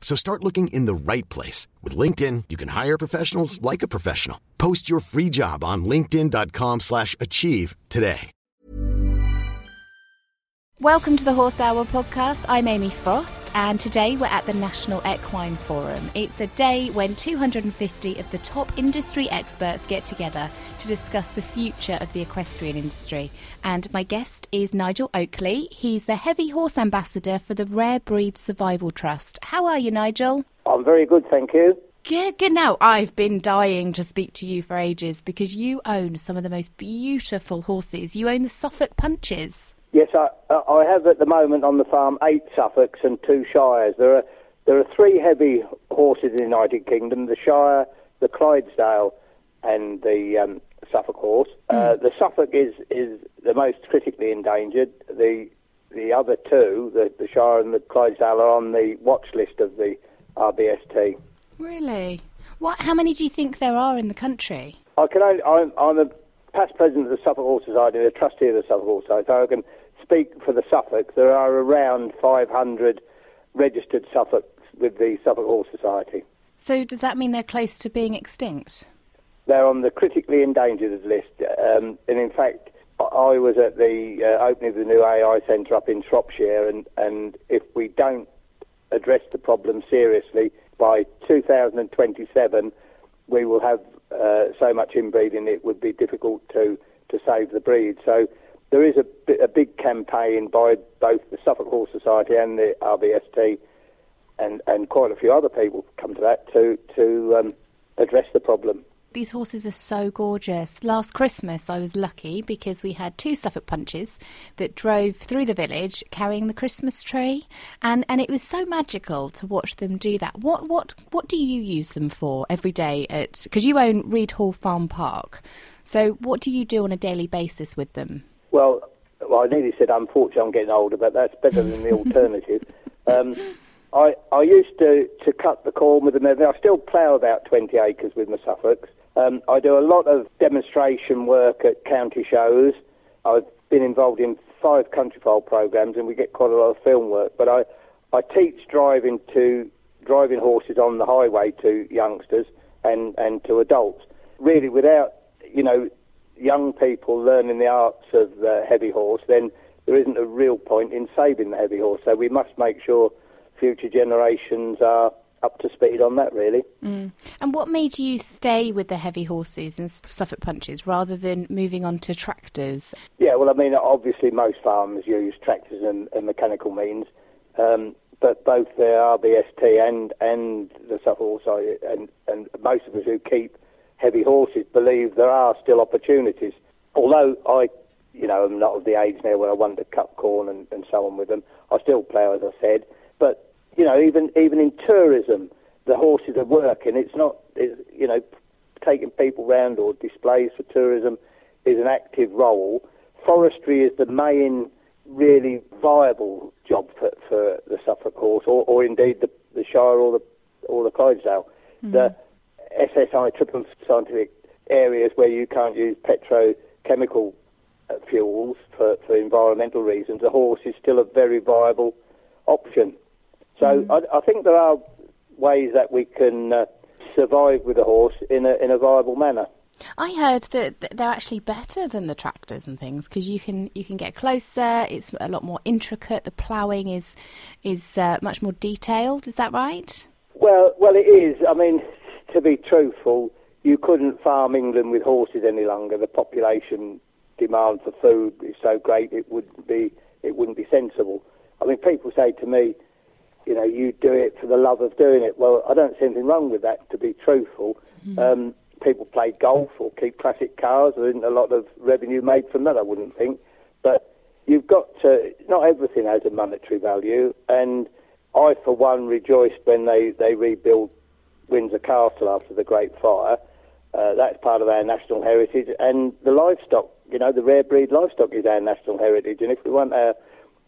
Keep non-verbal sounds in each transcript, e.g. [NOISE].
So start looking in the right place. With LinkedIn, you can hire professionals like a professional. Post your free job on linkedin.com slash achieve today. Welcome to the Horse Hour podcast. I'm Amy Frost, and today we're at the National Equine Forum. It's a day when 250 of the top industry experts get together to discuss the future of the equestrian industry. And my guest is Nigel Oakley. He's the heavy horse ambassador for the Rare Breed Survival Trust. How are you, Nigel? I'm very good, thank you. Good, good. Now, I've been dying to speak to you for ages because you own some of the most beautiful horses. You own the Suffolk Punches. Yes, I, I have at the moment on the farm eight Suffolks and two Shires. There are there are three heavy horses in the United Kingdom: the Shire, the Clydesdale, and the um, Suffolk horse. Uh, Hmm. the Suffolk is is the most critically endangered. The the other two, the, the Shire and the Clydesdale, are on the watch list of the RBST. Really? What? How many do you think there are in the country? I can only, I'm, I'm a past president of the Suffolk Horse Society, and a trustee of the Suffolk Horse Society, so I can speak for the Suffolk. There are around 500 registered Suffolks with the Suffolk Horse Society. So, does that mean they're close to being extinct? They're on the critically endangered list, um, and in fact, I- was at the uh, opening of the new AI centre up in Shropshire, and, and if we don't address the problem seriously, by 2027, we will have uh, so much inbreeding it would be difficult to, to save the breed. So there is a, a big campaign by both the Suffolk Horse Society and the RBST, and, and quite a few other people come to that to, to um, address the problem. These horses are so gorgeous. Last Christmas, I was lucky because we had two Suffolk punches that drove through the village carrying the Christmas tree, and, and it was so magical to watch them do that. What what what do you use them for every day? At because you own Rede Hall Farm Park, so what do you do on a daily basis with them? Well, well, I nearly said unfortunately I'm getting older, but that's better than the alternative. [LAUGHS] Um, I, I used to, to cut the corn with them. I still plough about 20 acres with my Suffolks. Um, I do a lot of demonstration work at county shows. I've been involved in five Countryfile programs, and we get quite a lot of film work. But I, I teach driving to driving horses on the highway to youngsters and, and to adults. Really, without you know young people learning the arts of the heavy horse, then there isn't a real point in saving the heavy horse. So we must make sure future generations are up to speed on that, really. And what made you stay with the heavy horses and Suffolk punches rather than moving on to tractors? Yeah, well, I mean, obviously most farmers use tractors and, and mechanical means, um, but both the RBST and, and the Suffolk Horse and, and most of us who keep heavy horses believe there are still opportunities. Although I, you know, am not of the age now where I want to cut corn and, and so on with them, I still plough, as I said. But, you know, even, even in tourism, the horses are working. It's not, it's, you know, taking people round or displays for tourism is an active role. Forestry is the main, really viable job for, for the Suffolk horse, or, or indeed the, the Shire or the or the Clydesdale. The SSI triple scientific areas where you can't use petrochemical uh, fuels for, for environmental reasons, the horse is still a very viable option. So I, I think there are ways that we can uh, survive with a horse in a in a viable manner. I heard that they're actually better than the tractors and things because you can you can get closer. It's a lot more intricate. The ploughing is is uh, much more detailed. Is that right? Well, well, it is. I mean, to be truthful, you couldn't farm England with horses any longer. The population demand for food is so great it wouldn't be it wouldn't be sensible. I mean, people say to me, you know, you do it for the love of doing it. Well, I don't see anything wrong with that, to be truthful. Mm-hmm. Um, people play golf or keep classic cars. There isn't a lot of revenue made from that, I wouldn't think. But you've got to, not everything has a monetary value. And I, for one, rejoiced when they, they rebuilt Windsor Castle after the Great Fire. Uh, that's part of our national heritage. And the livestock, you know, the rare breed livestock is our national heritage. And if we want our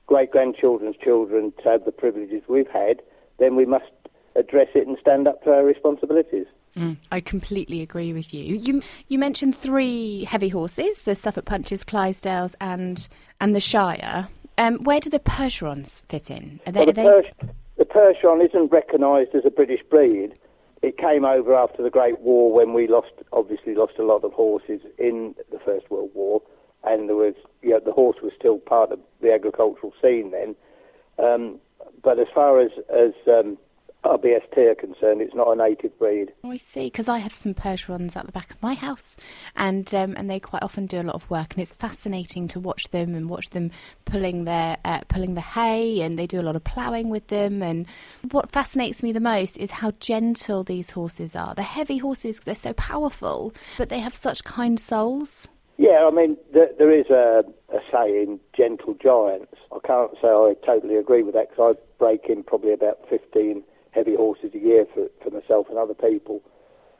great grandchildren's children to have the privileges we've had, then we must address it and stand up to our responsibilities. Mm, I completely agree with you. You you mentioned three heavy horses: the Suffolk Punches, Clydesdales, and and the Shire. Um, where do the Percherons fit in? Are they, well, the, they... the Percheron isn't recognised as a British breed. It came over after the Great War when we lost, obviously lost a lot of horses in the First World War, and there was, you know, the horse was still part of the agricultural scene then. Um, but as far as as um, RBST are concerned, it's not a native breed. I see, because I have some Percherons at the back of my house, and um, and they quite often do a lot of work, and it's fascinating to watch them and watch them pulling their uh, pulling the hay, and they do a lot of ploughing with them. And what fascinates me the most is how gentle these horses are. The heavy horses, they're so powerful, but they have such kind souls. Yeah, I mean, there, there is a, a saying, gentle giants. I can't say I totally agree with that because I break in probably about 15 heavy horses a year for, for myself and other people.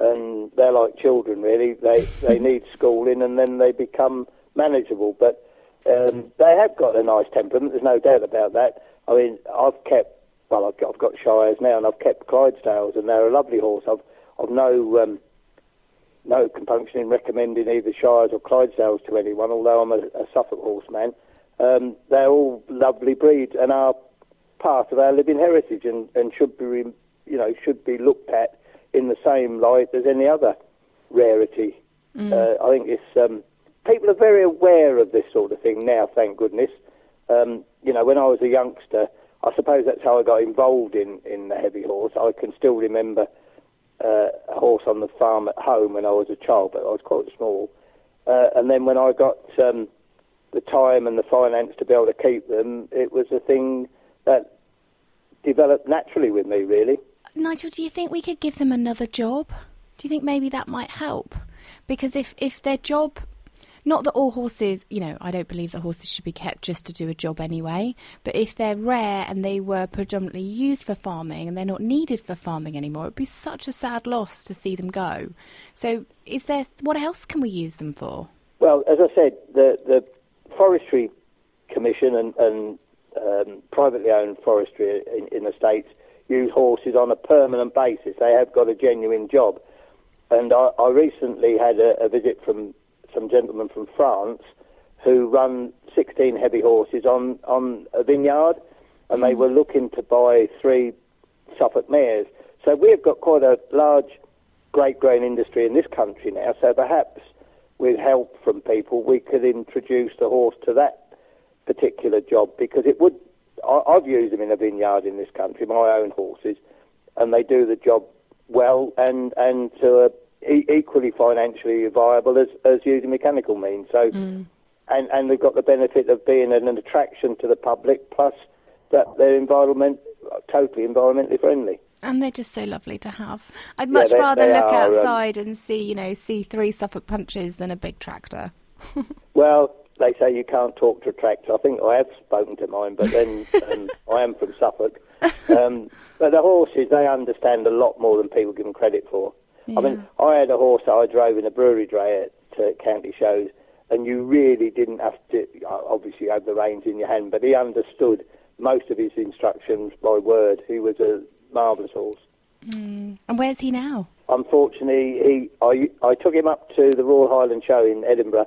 And they're like children, really. They they [LAUGHS] need schooling, and then they become manageable. But um, they have got a nice temperament. There's no doubt about that. I mean, I've kept well, I've got, I've got Shires now, and I've kept Clydesdales, and they're a lovely horse. I've I've no um, no compunction in recommending either Shires or Clydesdales to anyone, although I'm a, a Suffolk horseman. Um, they're all lovely breeds and are part of our living heritage and, and should be, you know, should be looked at in the same light as any other rarity. Mm. Uh, I think it's um, people are very aware of this sort of thing now. Thank goodness. Um, you know, when I was a youngster, I suppose that's how I got involved in in the heavy horse. I can still remember uh, a horse on the farm at home when I was a child, but I was quite small. Uh, and then when I got um, the time and the finance to be able to keep them, it was a thing that developed naturally with me, really. Nigel, do you think we could give them another job? Do you think maybe that might help? Because if, if their job, not that all horses, you know, I don't believe that horses should be kept just to do a job anyway, but if they're rare and they were predominantly used for farming and they're not needed for farming anymore, it'd be such a sad loss to see them go. So, is there, what else can we use them for? Well, as I said, the, the Forestry Commission and, and um, privately owned forestry in, in, the States use horses on a permanent basis. They have got a genuine job. And I, I recently had a, a, visit from some gentlemen from France who run 16 heavy horses on, on a vineyard, and they mm. were looking to buy three Suffolk mares. So we've got quite a large grape growing industry in this country now, so perhaps with help from people we could introduce the horse to that particular job because it would. I, I've used them in a vineyard in this country, my own horses, and they do the job well and and to a, e- equally financially viable as, as using mechanical means. So, mm. and and they've got the benefit of being an, an attraction to the public, plus that they're environment totally environmentally friendly. And they're just so lovely to have. I'd much yeah, they, rather they look are, um, outside um, and see, you know, see three Suffolk punches than a big tractor. [LAUGHS] well, they say you can't talk to a tractor. I think I have spoken to mine, but then [LAUGHS] um, I am from Suffolk. Um, but the horses, they understand a lot more than people give them credit for. Yeah. I mean, I had a horse that I drove in a brewery dray at uh, county shows, and you really didn't have to, obviously, have the reins in your hand, but he understood most of his instructions by word. He was a marvellous horse. Mm. And where's he now? Unfortunately, he I, I took him up to the Royal Highland Show in Edinburgh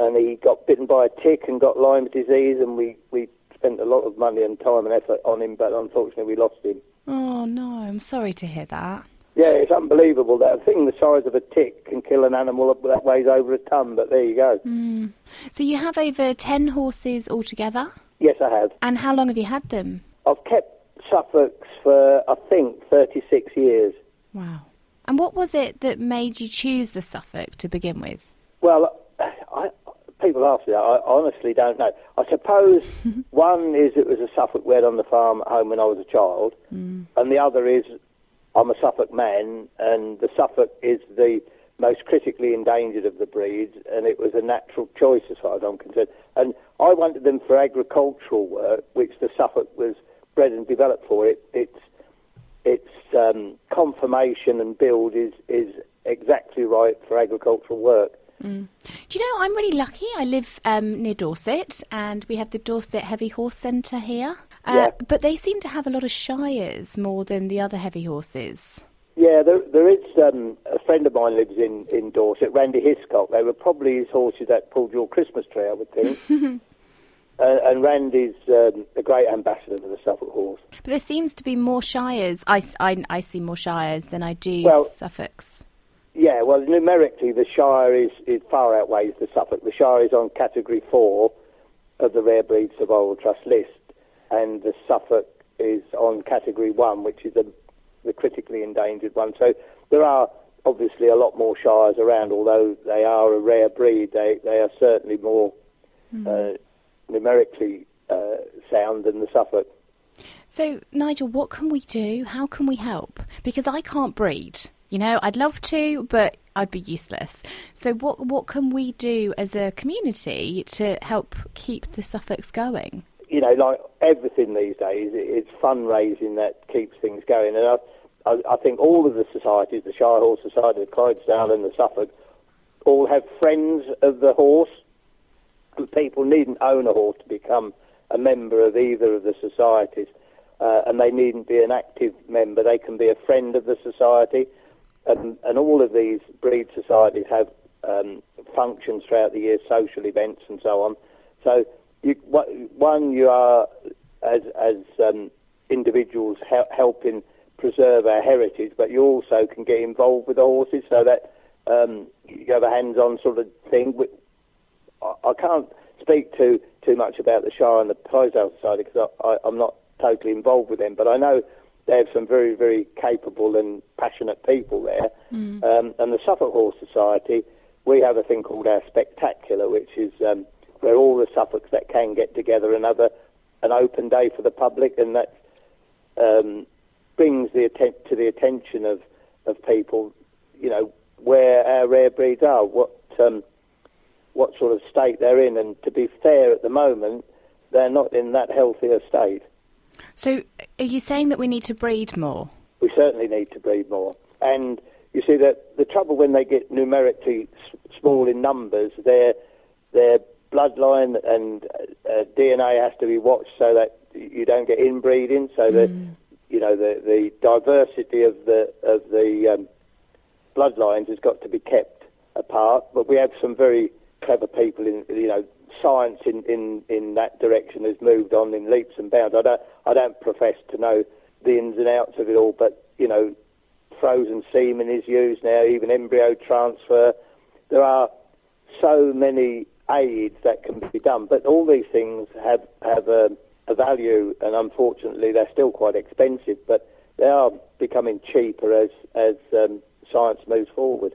and he got bitten by a tick and got Lyme disease, and we, we spent a lot of money and time and effort on him, but unfortunately we lost him. Oh no, I'm sorry to hear that. Yeah, it's unbelievable that a thing the size of a tick can kill an animal that weighs over a ton, but there you go. Mm. So you have over 10 horses altogether? Yes, I have. And how long have you had them? I've kept Suffolks for, I think, 36 years. Wow. And what was it that made you choose the Suffolk to begin with? Well, I, people ask me that. I honestly don't know. I suppose [LAUGHS] one is it was a Suffolk wed on the farm at home when I was a child, mm. and the other is I'm a Suffolk man, and the Suffolk is the most critically endangered of the breeds, and it was a natural choice as far as I'm concerned. And I wanted them for agricultural work, which the Suffolk was bred and developed for. It, its its um, conformation and build is is exactly right for agricultural work. Mm. Do you know, I'm really lucky. I live um, near Dorset and we have the Dorset Heavy Horse Centre here. Uh, yeah. But they seem to have a lot of shires more than the other heavy horses. Yeah, there, there is um, a friend of mine lives in, in Dorset, Randy Hiscock. They were probably his horses that pulled your Christmas tree, I would think. [LAUGHS] uh, and Randy's um, a great ambassador for the Suffolk horse. But there seems to be more shires. I, I, I see more shires than I do well, Suffolks. Yeah, well, numerically, the Shire is, is far outweighs the Suffolk. The Shire is on Category 4 of the Rare Breed Survival Trust list, and the Suffolk is on Category 1, which is a, the critically endangered one. So there are obviously a lot more Shires around, although they are a rare breed. They, they are certainly more mm. uh, numerically uh, sound than the Suffolk. So, Nigel, what can we do? How can we help? Because I can't breed. You know, I'd love to, but I'd be useless. So, what what can we do as a community to help keep the Suffolks going? You know, like everything these days, it's fundraising that keeps things going. And I, I, I think all of the societies, the Shire Horse Society, the Clydesdale, and the Suffolk, all have friends of the horse. And people needn't own a horse to become a member of either of the societies. Uh, and they needn't be an active member. They can be a friend of the society and, and all of these breed societies have um, functions throughout the year, social events and so on. So, you, one, you are as as um, individuals helping preserve our heritage, but you also can get involved with the horses, so that um, you have a hands-on sort of thing. I, I can't speak too too much about the Shire and the Clydesdale Society because I, I, I'm not totally involved with them, but I know they have some very, very capable and passionate people there. Mm. Um, and the Suffolk Horse Society, we have a thing called our Spectacular, which is um, where all the Suffolks that can get together and have a, an open day for the public, and that um, brings the atten- to the attention of, of people, you know, where our rare breeds are, what um, what sort of state they're in. And to be fair, at the moment, they're not in that healthier state. So, are you saying that we need to breed more? We certainly need to breed more. And you see that the trouble when they get numerically small in numbers, their their bloodline and uh, DNA has to be watched so that you don't get inbreeding. So that mm. you know the the diversity of the of the um, bloodlines has got to be kept apart. But we have some very clever people in you know science in, in, in that direction has moved on in leaps and bounds. I don't I don't profess to know the ins and outs of it all, but you know, frozen semen is used now, even embryo transfer. There are so many aids that can be done, but all these things have have a, a value, and unfortunately, they're still quite expensive. But they are becoming cheaper as as um, science moves forward.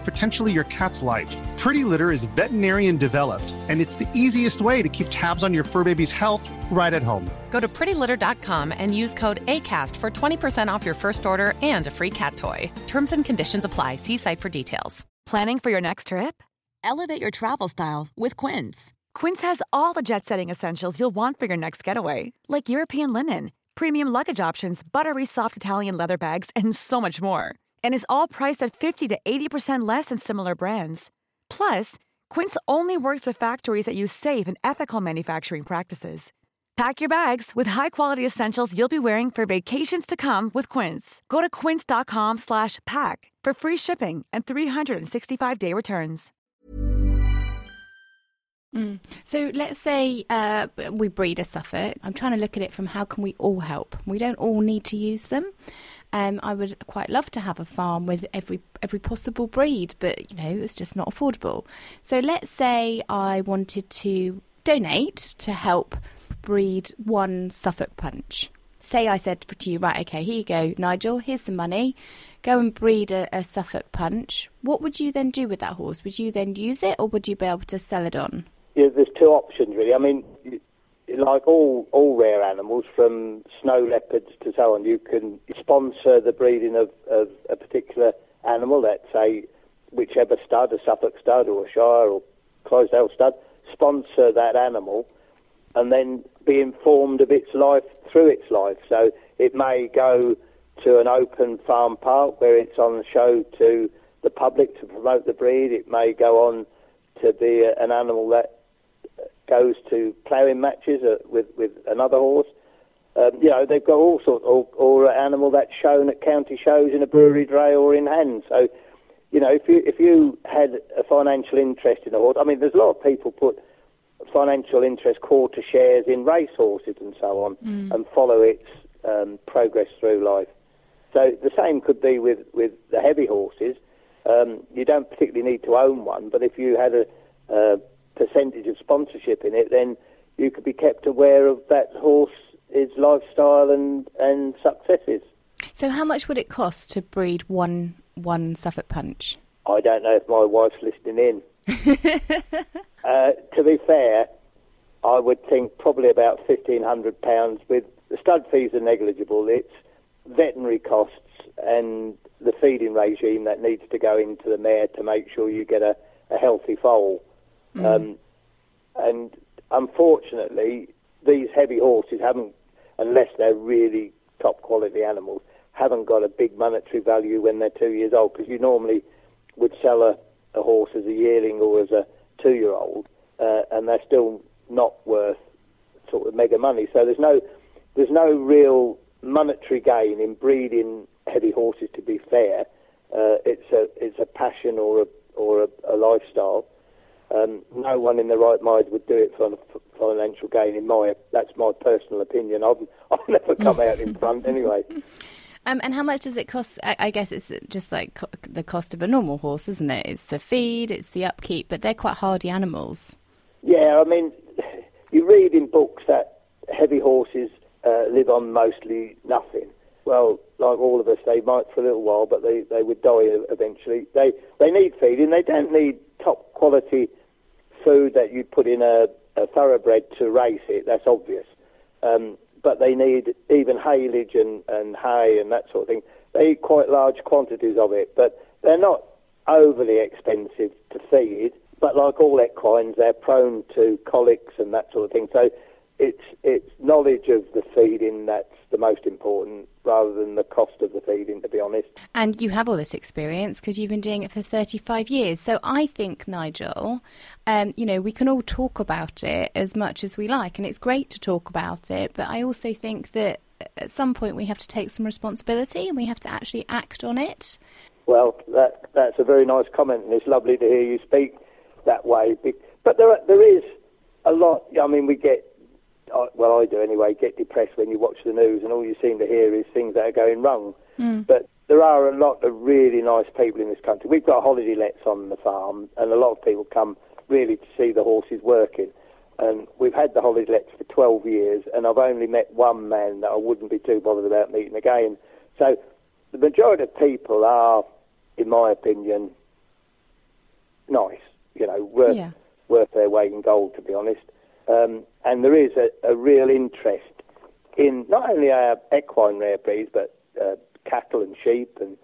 potentially your cat's life. Pretty Litter is veterinarian developed, and it's the easiest way to keep tabs on your fur baby's health right at home. Go to prettylitter.com and use code ACAST for 20% off your first order and a free cat toy. Terms and conditions apply. See site for details. Planning for your next trip? Elevate your travel style with Quince. Quince has all the jet setting essentials you'll want for your next getaway, like European linen, premium luggage options, buttery soft Italian leather bags, and so much more and is all priced at 50 to 80% less than similar brands. Plus, Quince only works with factories that use safe and ethical manufacturing practices. Pack your bags with high-quality essentials you'll be wearing for vacations to come with Quince. Go to quince.com/pack for free shipping and 365-day returns. Mm. So let's say uh, we breed a Suffolk. I'm trying to look at it from how can we all help. We don't all need to use them. Um, I would quite love to have a farm with every every possible breed, but you know it's just not affordable. So let's say I wanted to donate to help breed one Suffolk Punch. Say I said to you, right, okay, here you go, Nigel. Here's some money. Go and breed a, a Suffolk Punch. What would you then do with that horse? Would you then use it, or would you be able to sell it on? Yeah, there's two options really. I mean, like all all rare animals, from snow leopards to so on, you can sponsor the breeding of, of a particular animal. Let's say whichever stud, a Suffolk stud or a Shire or Clydesdale stud, sponsor that animal, and then be informed of its life through its life. So it may go to an open farm park where it's on show to the public to promote the breed. It may go on to be an animal that goes to ploughing matches uh, with with another horse. Um, you know, they've got all sorts, or, or an animal that's shown at county shows in a brewery dray or in hand. So, you know, if you if you had a financial interest in a horse, I mean, there's a lot of people put financial interest quarter shares in race horses and so on, mm. and follow its um, progress through life. So the same could be with with the heavy horses. Um, you don't particularly need to own one, but if you had a, a percentage of sponsorship in it, then you could be kept aware of that horse, horse's lifestyle and, and successes. So, how much would it cost to breed one one Suffolk Punch? I don't know if my wife's listening in. [LAUGHS] uh, to be fair, I would think probably about fifteen hundred pounds. With the stud fees are negligible. It's veterinary costs and the feeding regime that needs to go into the mare to make sure you get a, a healthy foal. Mm. Um, and unfortunately, these heavy horses haven't, unless they're really top quality animals, haven't got a big monetary value when they're two years old because you normally would sell a, a horse as a yearling or as a two year old, uh, and they're still not worth sort of mega money. So there's no there's no real monetary gain in breeding heavy horses. To be fair, uh, it's a it's a passion or a or a, a lifestyle. Um, no one in their right mind would do it for financial gain. In my, that's my personal opinion. I've, [LAUGHS] I've never come out in front anyway. [LAUGHS] Um, and how much does it cost? I, I guess it's just like co- the cost of a normal horse, isn't it? It's the feed, it's the upkeep, but they're quite hardy animals. Yeah, I mean, [LAUGHS] you read in books that heavy horses uh, live on mostly nothing. Well, like all of us, they might for a little while, but they, they would die eventually. They they need feeding. They don't need top quality food that you put in a, a thoroughbred to race it, that's obvious. Um, but they need even haylage and, and hay and that sort of thing. They eat quite large quantities of it, but they're not overly expensive to feed. But like all equines, they're prone to colics and that sort of thing. So it's it's knowledge of the feeding that's the most important rather than the cost of the feeding, to be honest. And you have all this experience because you've been doing it for 35 years. So I think, Nigel, um, you know, we can all talk about it as much as we like, and it's great to talk about it. But I also think that at some point we have to take some responsibility and we have to actually act on it. Well, that that's a very nice comment, and it's lovely to hear you speak that way. But there are, there is a lot. I mean, we get well, I do anyway, get depressed when you watch the news and all you seem to hear is things that are going wrong. Mm. But there are a lot of really nice people in this country. We've got holiday lets on the farm, and a lot of people come really to see the horses working. And we've had the holiday lets for 12 years, and I've only met one man that I wouldn't be too bothered about meeting again. So the majority of people are, in my opinion, nice. You know, worth yeah. worth their weight in gold, to be honest. Um, and there is a, a, real interest in not only our equine rare breeds, but uh, cattle and sheep and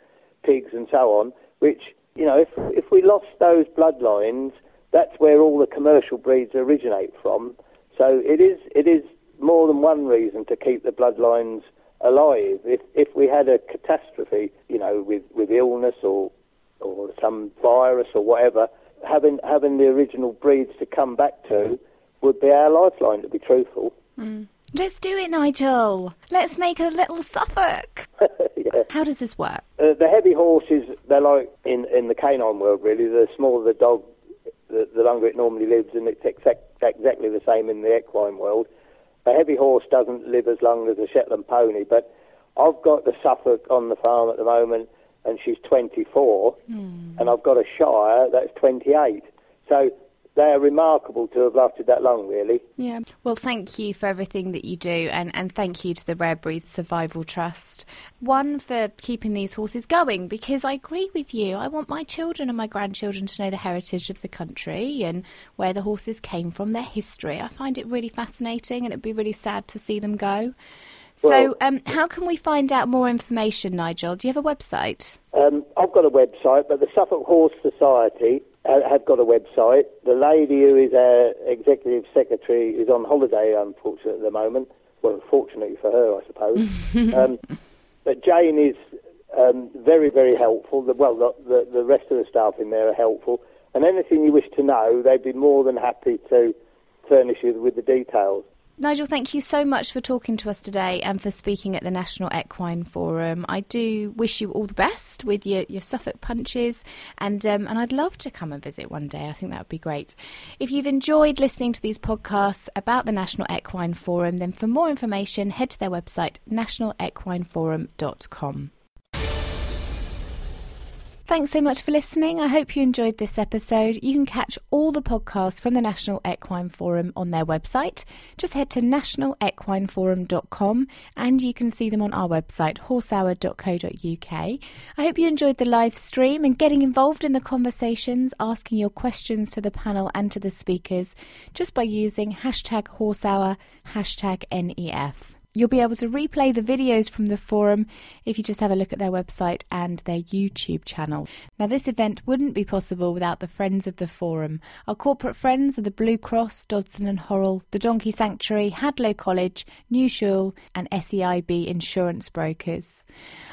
pigs and so on, which, you know, if, if we lost those bloodlines, that's where all the commercial breeds originate from. So it is, it is more than one reason to keep the bloodlines alive. If, if we had a catastrophe, you know, with, with illness or, or some virus or whatever, having, having the original breeds to come back to would be our lifeline, to be truthful. Mm. Let's do it, Nigel. Let's make a little Suffolk. [LAUGHS] yeah. How does this work? Uh, the heavy horses, they're like in, in the canine world, really. The smaller the dog the, the longer it normally lives, and it's exact, exactly the same in the equine world. A heavy horse doesn't live as long as a Shetland pony, but I've got the Suffolk on the farm at the moment, and she's 24, mm. and I've got a Shire that's 28. So they are remarkable to have lasted that long, really. Yeah. Well, thank you for everything that you do, and, and thank you to the Rare Breed Survival Trust. One, for keeping these horses going, because I agree with you. I want my children and my grandchildren to know the heritage of the country and where the horses came from, their history. I find it really fascinating, and it'd be really sad to see them go. So, um, how can we find out more information, Nigel? Do you have a website? Um, I've got a website, but the Suffolk Horse Society have got a website. The lady who is our executive secretary is on holiday, unfortunately, at the moment. Well, fortunately for her, I suppose. [LAUGHS] um, but Jane is um, very, very helpful. The, well, the, the, the, rest of the staff in there are helpful. And anything you wish to know, they'd be more than happy to furnish you with the details. Nigel, thank you so much for talking to us today and for speaking at the National Equine Forum. I do wish you all the best with your, your Suffolk punches, and um, and I'd love to come and visit one day. I think that would be great. If you've enjoyed listening to these podcasts about the National Equine Forum, then for more information, head to their website, nationalequineforum.com. Thanks so much for listening. I hope you enjoyed this episode. You can catch all the podcasts from the National Equine Forum on their website. Just head to nationalequineforum.com and you can see them on our website, horsehour.co.uk. I hope you enjoyed the live stream and getting involved in the conversations, asking your questions to the panel and to the speakers just by using hashtag horsehour, hashtag NEF. You'll be able to replay the videos from the forum if you just have a look at their website and their YouTube channel. Now, this event wouldn't be possible without the friends of the forum. Our corporate friends are the Blue Cross, Dodson and Horrell, the Donkey Sanctuary, Hadlow College, New Shul, and SEIB Insurance Brokers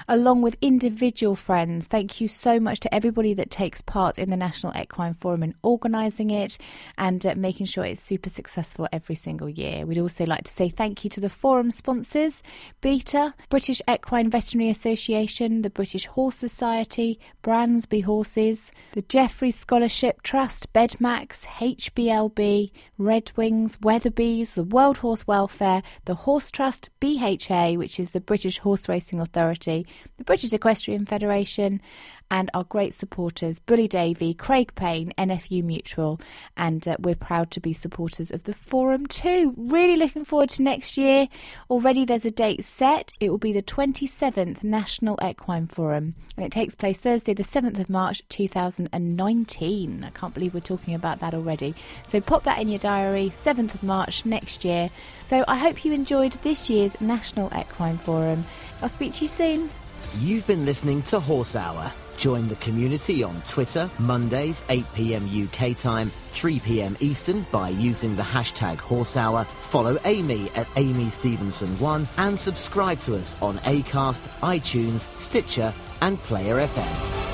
along with individual friends. Thank you so much to everybody that takes part in the National Equine Forum and organising it and uh, making sure it's super successful every single year. We'd also like to say thank you to the forum sponsors BETA, British Equine Veterinary Association, the British Horse Society, Bransby Horses, the Jeffreys Scholarship Trust, Bedmax, HBLB, Red Wings, Weatherbys, the World Horse Welfare, the Horse Trust, BHA, which is the British Horse Racing Authority, the British Equestrian Federation, and our great supporters, Bully Davy, Craig Payne, NFU Mutual, and uh, we're proud to be supporters of the forum too. Really looking forward to next year. Already there's a date set. It will be the 27th National Equine Forum, and it takes place Thursday, the 7th of March 2019. I can't believe we're talking about that already. So pop that in your diary, 7th of March next year. So I hope you enjoyed this year's National Equine Forum. I'll speak to you soon. You've been listening to Horse Hour. Join the community on Twitter, Mondays, 8pm UK time, 3pm Eastern by using the hashtag HorseHour. Follow Amy at Amy Stevenson1 and subscribe to us on Acast, iTunes, Stitcher, and Player FM.